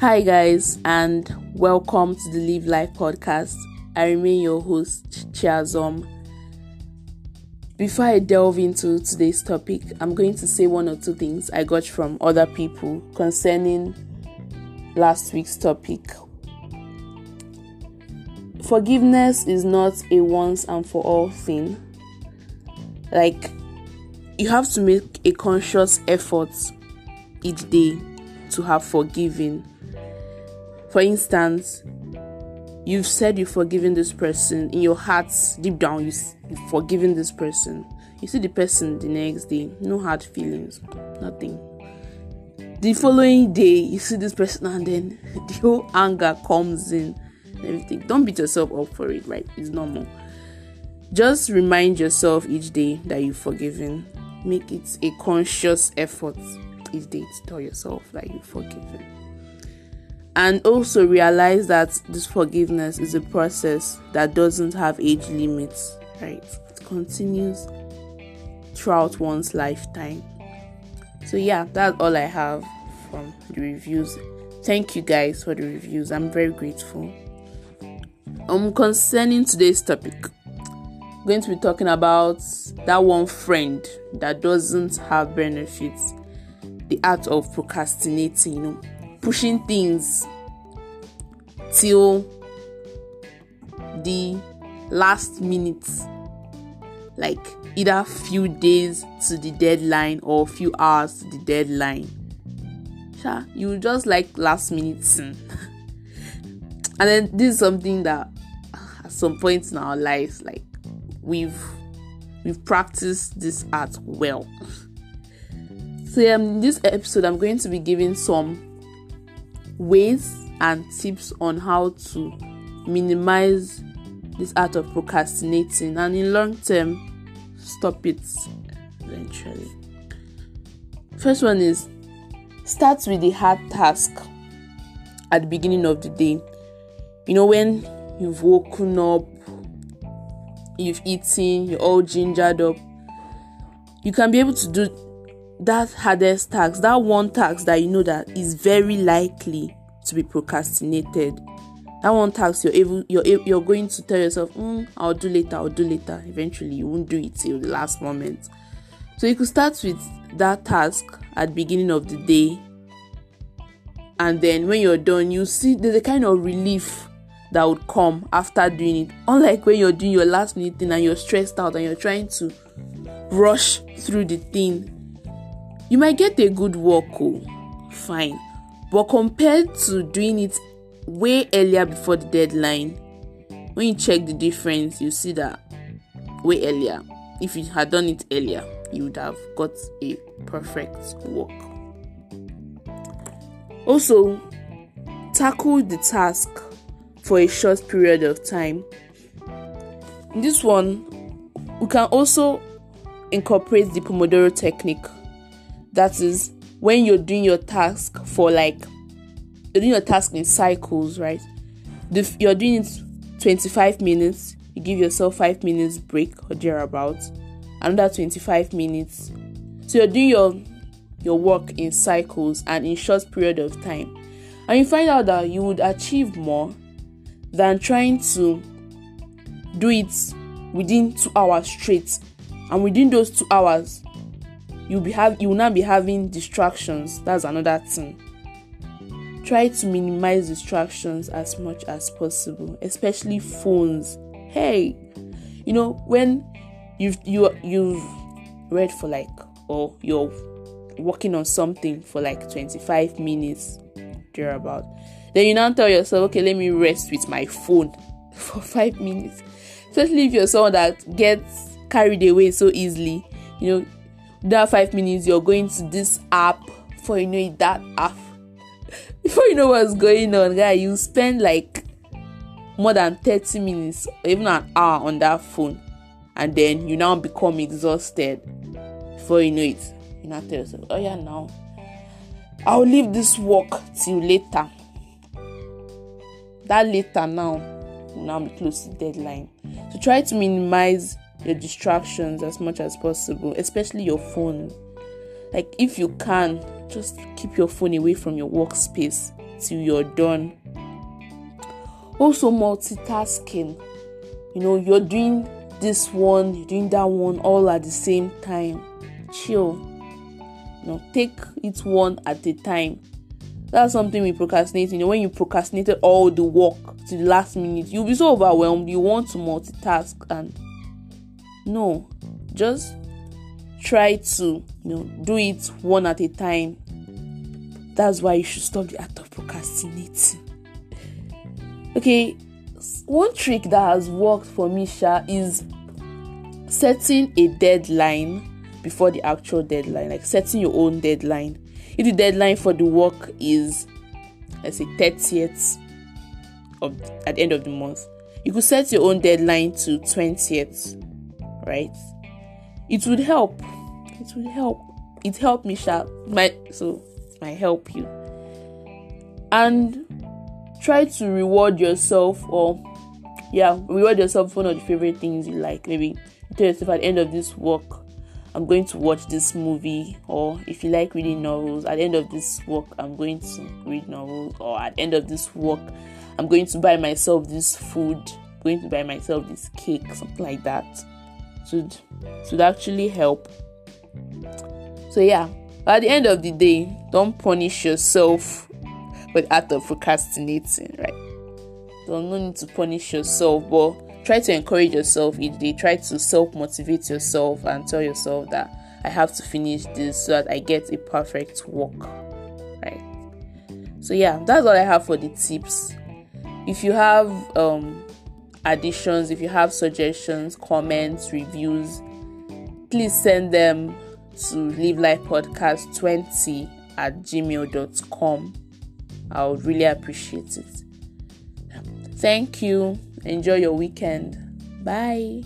Hi, guys, and welcome to the Live Life podcast. I remain your host, Chiazom. Before I delve into today's topic, I'm going to say one or two things I got from other people concerning last week's topic. Forgiveness is not a once and for all thing. Like, you have to make a conscious effort each day to have forgiven for instance, you've said you've forgiven this person in your heart, deep down, you, you've forgiven this person. You see the person the next day, no hard feelings, nothing. The following day, you see this person, and then the whole anger comes in everything. Don't beat yourself up for it, right? It's normal. Just remind yourself each day that you've forgiven. Make it a conscious effort each day to tell yourself that you've forgiven and also realize that this forgiveness is a process that doesn't have age limits, right? It continues throughout one's lifetime. So, yeah, that's all I have from the reviews. Thank you guys for the reviews. I'm very grateful. Um, concerning today's topic, I'm going to be talking about that one friend that doesn't have benefits, the art of procrastinating, you know pushing things till the last minute. Like either few days to the deadline or few hours to the deadline. Sure, you just like last minute and then this is something that ah, at some point in our lives like we've we've practiced this art well. So in this episode i'm going to be giving some ways and tips on how to minimize this art of procrastinating and in long term stop it eventually. First one is start with the hard task at the beginning of the day. You know, when you've woken up, you've eaten, you're all gingered up, you can be able to do that hardest task, that one task that you know that is very likely to be procrastinated. That one task you're able, you're you're going to tell yourself, mm, "I'll do later, I'll do later." Eventually, you won't do it till the last moment. So you could start with that task at the beginning of the day, and then when you're done, you see there's a kind of relief that would come after doing it. Unlike when you're doing your last minute thing and you're stressed out and you're trying to rush through the thing you might get a good work, oh, fine. But compared to doing it way earlier before the deadline, when you check the difference, you see that way earlier. If you had done it earlier, you would have got a perfect work. Also, tackle the task for a short period of time. In this one, we can also incorporate the Pomodoro technique that is when you're doing your task for like you're doing your task in cycles, right? The, you're doing it 25 minutes, you give yourself 5 minutes break or thereabouts, another 25 minutes. So you're doing your your work in cycles and in short period of time. And you find out that you would achieve more than trying to do it within 2 hours straight. And within those 2 hours, you'll be have you will not be having distractions. That's another thing. Try to minimize distractions as much as possible especially phones. Hey you know when you've you you've read for like or you're working on something for like 25 minutes thereabout then you now tell yourself okay let me rest with my phone for five minutes. Especially if you're someone that gets carried away so easily you know that five minutes you're going to this app for you know that app. Before you know what's going on guy you spend like more than 30 minutes even an hour on that phone. And then you now become exhausted. Before you know it you now tell yourself oh yeah now i'll leave this work till later. That later now now be close to deadline. So try to minimize your distractions as much as possible, especially your phone. Like, if you can, just keep your phone away from your workspace till you're done. Also, multitasking. You know, you're doing this one, you're doing that one all at the same time. Chill. You know, take it one at a time. That's something we procrastinate. You know, when you procrastinated all the work to the last minute, you'll be so overwhelmed. You want to multitask, and no, just try to you know do it one at a time. That's why you should stop the act of procrastinating. Okay, one trick that has worked for me, Sha, is setting a deadline before the actual deadline, like setting your own deadline. If the deadline for the work is, let's say, 30th of at the end of the month, you could set your own deadline to 20th, right? It would help. It would help. It helped me sharp. My so I help you. And try to reward yourself or yeah, reward yourself for one of the favorite things you like. Maybe tell yourself at the end of this work, I'm going to watch this movie, or if you like reading novels, at the end of this work, I'm going to read novels, or at the end of this work, I'm going to buy myself this food, I'm going to buy myself this cake, something like that. Should should actually help. So yeah, at the end of the day, don't punish yourself the act of procrastinating, right? Don't no need to punish yourself, but try to encourage yourself each day try to self motivate yourself and tell yourself that i have to finish this so that i get a perfect work right so yeah that's all i have for the tips if you have um additions if you have suggestions comments reviews please send them to live life podcast 20 at gmail.com i would really appreciate it thank you Enjoy your weekend. Bye.